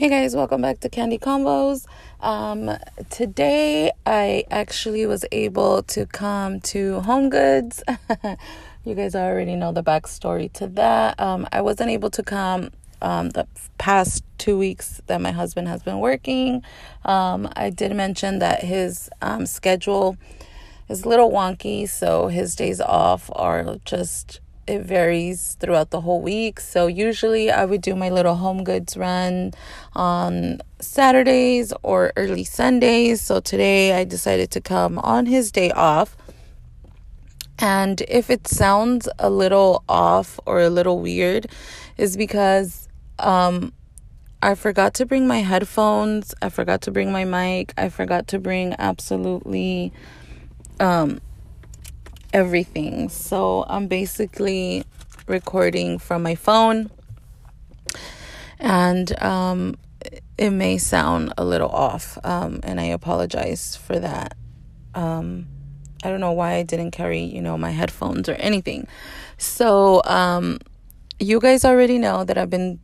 Hey guys, welcome back to Candy Combos. Um, today I actually was able to come to Home Goods. you guys already know the backstory to that. Um, I wasn't able to come um, the past two weeks that my husband has been working. Um, I did mention that his um, schedule is a little wonky, so his days off are just it varies throughout the whole week. So usually I would do my little home goods run on Saturdays or early Sundays. So today I decided to come on his day off. And if it sounds a little off or a little weird, is because um, I forgot to bring my headphones. I forgot to bring my mic. I forgot to bring absolutely um, everything. So I'm basically recording from my phone, and um, it may sound a little off, um, and I apologize for that. Um, I don't know why I didn't carry, you know, my headphones or anything. So, um, you guys already know that I've been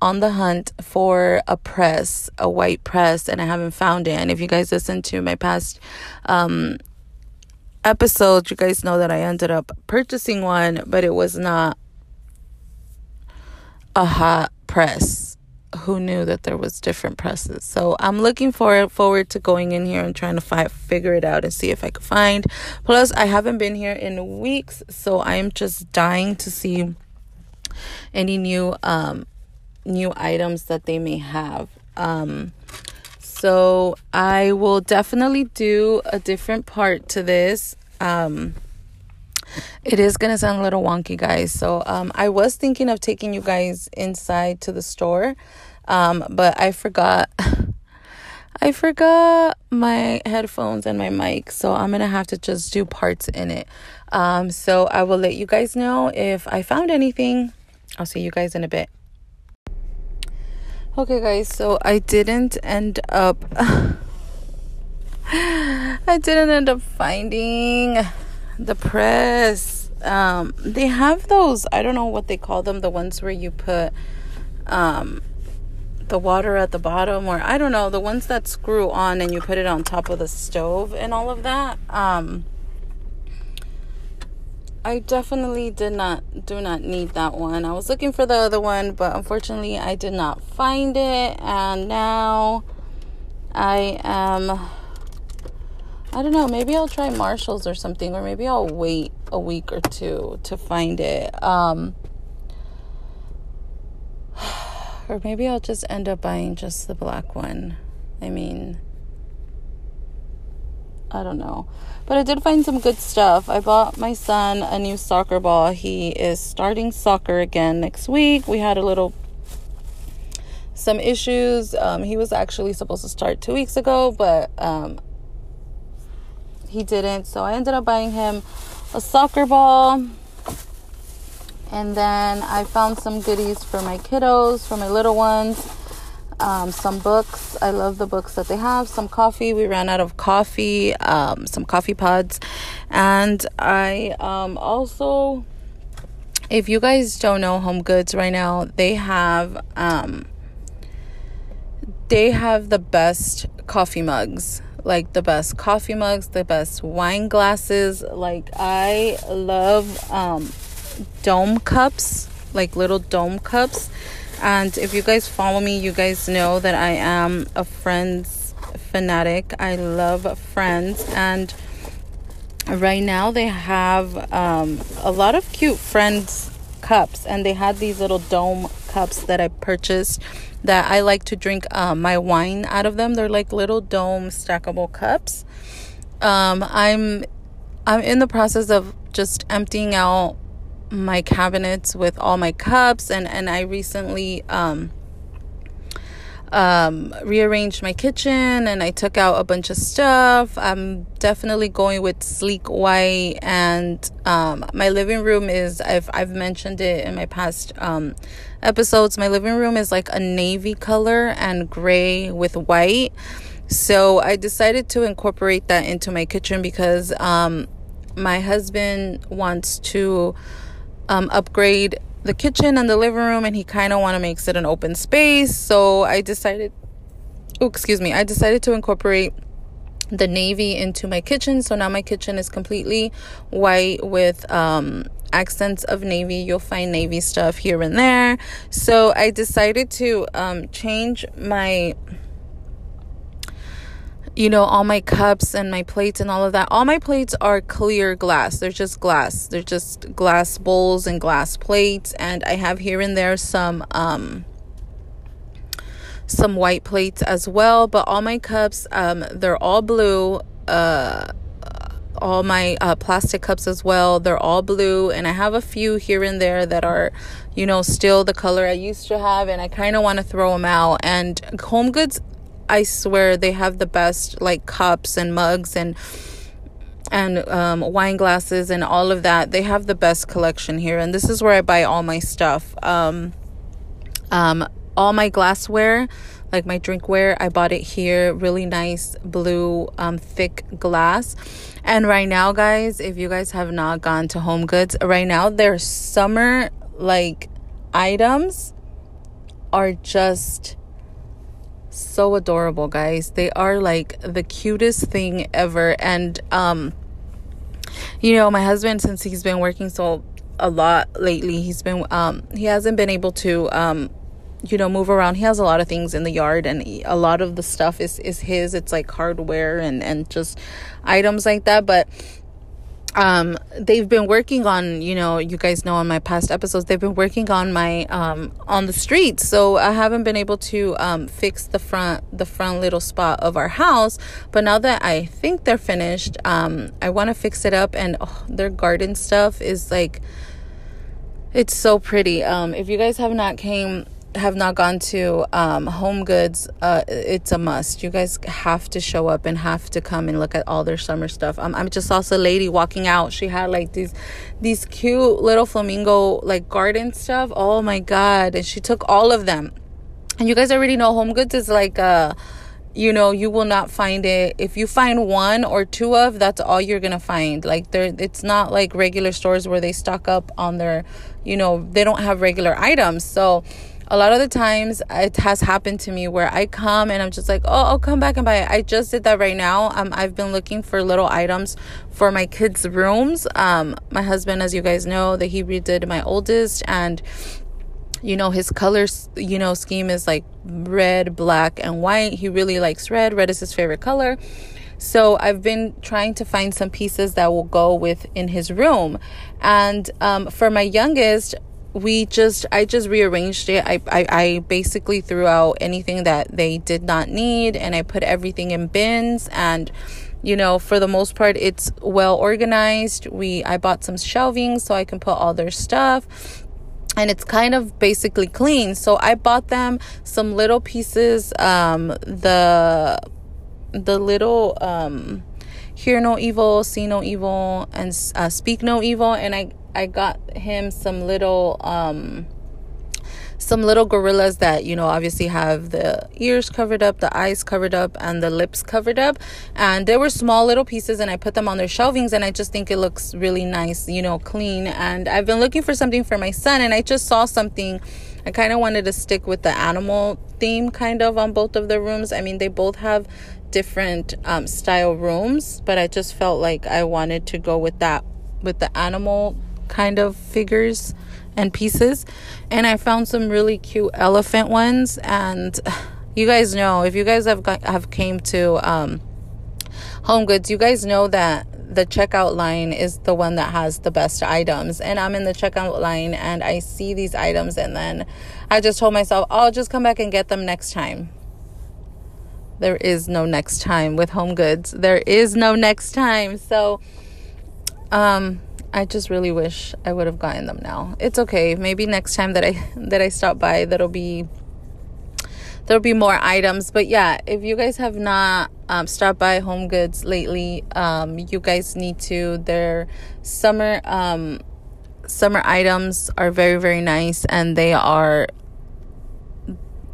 on the hunt for a press, a white press, and I haven't found it. And if you guys listen to my past um, episode, you guys know that I ended up purchasing one, but it was not a hot press. Who knew that there was different presses? So I'm looking for forward to going in here and trying to fi- figure it out and see if I could find. Plus, I haven't been here in weeks, so I am just dying to see any new um new items that they may have. Um so I will definitely do a different part to this. Um, it is gonna sound a little wonky, guys. So um, I was thinking of taking you guys inside to the store, um, but I forgot. I forgot my headphones and my mic, so I'm gonna have to just do parts in it. Um, so I will let you guys know if I found anything. I'll see you guys in a bit. Okay, guys, so I didn't end up. I didn't end up finding the press. Um, they have those, I don't know what they call them, the ones where you put um, the water at the bottom, or I don't know, the ones that screw on and you put it on top of the stove and all of that. Um, I definitely did not do not need that one. I was looking for the other one, but unfortunately I did not find it and now I am I don't know, maybe I'll try Marshalls or something or maybe I'll wait a week or two to find it. Um or maybe I'll just end up buying just the black one. I mean, I don't know. But I did find some good stuff. I bought my son a new soccer ball. He is starting soccer again next week. We had a little some issues. Um, he was actually supposed to start two weeks ago, but um, he didn't. So I ended up buying him a soccer ball. And then I found some goodies for my kiddos, for my little ones um, some books. I love the books that they have. Some coffee. We ran out of coffee. Um, some coffee pods, and I um, also, if you guys don't know Home Goods right now, they have um, they have the best coffee mugs. Like the best coffee mugs, the best wine glasses. Like I love um, dome cups, like little dome cups and if you guys follow me, you guys know that I am a Friends fanatic. I love Friends. And right now they have um, a lot of cute Friends cups. And they had these little dome cups that I purchased that I like to drink uh, my wine out of them. They're like little dome stackable cups. Um, I'm I'm in the process of just emptying out my cabinets with all my cups and and I recently um um, rearranged my kitchen and I took out a bunch of stuff. I'm definitely going with sleek white and um, my living room is I've I've mentioned it in my past um, episodes. My living room is like a navy color and gray with white. So I decided to incorporate that into my kitchen because um, my husband wants to um, upgrade the kitchen and the living room and he kind of want to makes it an open space. So i decided oh excuse me i decided to incorporate the navy into my kitchen. So now my kitchen is completely white with um accents of navy. You'll find navy stuff here and there. So i decided to um change my you know, all my cups and my plates and all of that. All my plates are clear glass. They're just glass. They're just glass bowls and glass plates. And I have here and there some um some white plates as well. But all my cups, um, they're all blue. Uh all my uh, plastic cups as well. They're all blue, and I have a few here and there that are, you know, still the color I used to have, and I kind of want to throw them out. And Home Goods I swear they have the best like cups and mugs and and um, wine glasses and all of that. They have the best collection here, and this is where I buy all my stuff. Um, um, all my glassware, like my drinkware, I bought it here. Really nice blue, um, thick glass. And right now, guys, if you guys have not gone to Home Goods, right now their summer like items are just so adorable, guys. They are like the cutest thing ever. And, um, you know, my husband, since he's been working so a lot lately, he's been, um, he hasn't been able to, um, you know, move around. He has a lot of things in the yard, and a lot of the stuff is is his. It's like hardware and and just items like that. But um they've been working on you know you guys know on my past episodes they've been working on my um on the streets. So i haven't been able to um fix the front the front little spot of our house. But now that i think they're finished um i want to fix it up and oh, their garden stuff is like it's so pretty. Um if you guys have not came have not gone to um, Home Goods, uh, it's a must. You guys have to show up and have to come and look at all their summer stuff. Um, I just saw a lady walking out. She had like these these cute little flamingo like garden stuff. Oh my god! And she took all of them. And you guys already know Home Goods is like uh you know you will not find it if you find one or two of that's all you're gonna find like there it's not like regular stores where they stock up on their you know they don't have regular items so a lot of the times it has happened to me where I come and I'm just like, oh, I'll come back and buy it. I just did that right now. Um, I've been looking for little items for my kids' rooms. Um, my husband, as you guys know, that he redid my oldest and you know his colors you know scheme is like red black and white he really likes red red is his favorite color so I've been trying to find some pieces that will go with in his room. And um, for my youngest, we just i just rearranged it. I, I i basically threw out anything that they did not need and i put everything in bins. And you know for the most part it's well organized. We i bought some shelving so i can put all their stuff. And it's kind of basically clean. So i bought them some little pieces um the the little um hear no evil see no evil and uh, speak no evil. And i I got him some little um some little gorillas that you know obviously have the ears covered up the eyes covered up and the lips covered up. And they were small little pieces and i put them on their shelvings and i just think it looks really nice you know clean. And i've been looking for something for my son and i just saw something. I kind of wanted to stick with the animal theme kind of on both of the rooms. I mean they both have different um, style rooms but i just felt like i wanted to go with that with the animal kind of figures and pieces. And i found some really cute elephant ones. And you guys know if you guys have got, have came to um, home goods you guys know that the checkout line is the one that has the best items. And i'm in the checkout line and i see these items and then i just told myself i'll just come back and get them next time there is no next time with home goods there is no next time so um I just really wish I would have gotten them now. It's okay. Maybe next time that I that I stop by, that'll be there'll be more items. But yeah, if you guys have not um, stopped by Home Goods lately, um, you guys need to. Their summer um, summer items are very very nice, and they are.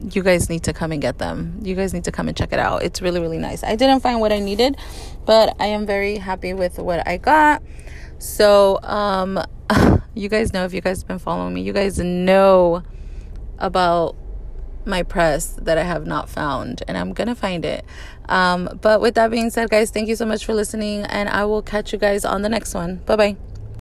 You guys need to come and get them. You guys need to come and check it out. It's really really nice. I didn't find what I needed, but I am very happy with what I got. So, um, You guys know if you guys have been following me, you guys know about my press that I have not found, and I'm gonna find it. Um, but with that being said, guys, thank you so much for listening, and I will catch you guys on the next one. Bye bye.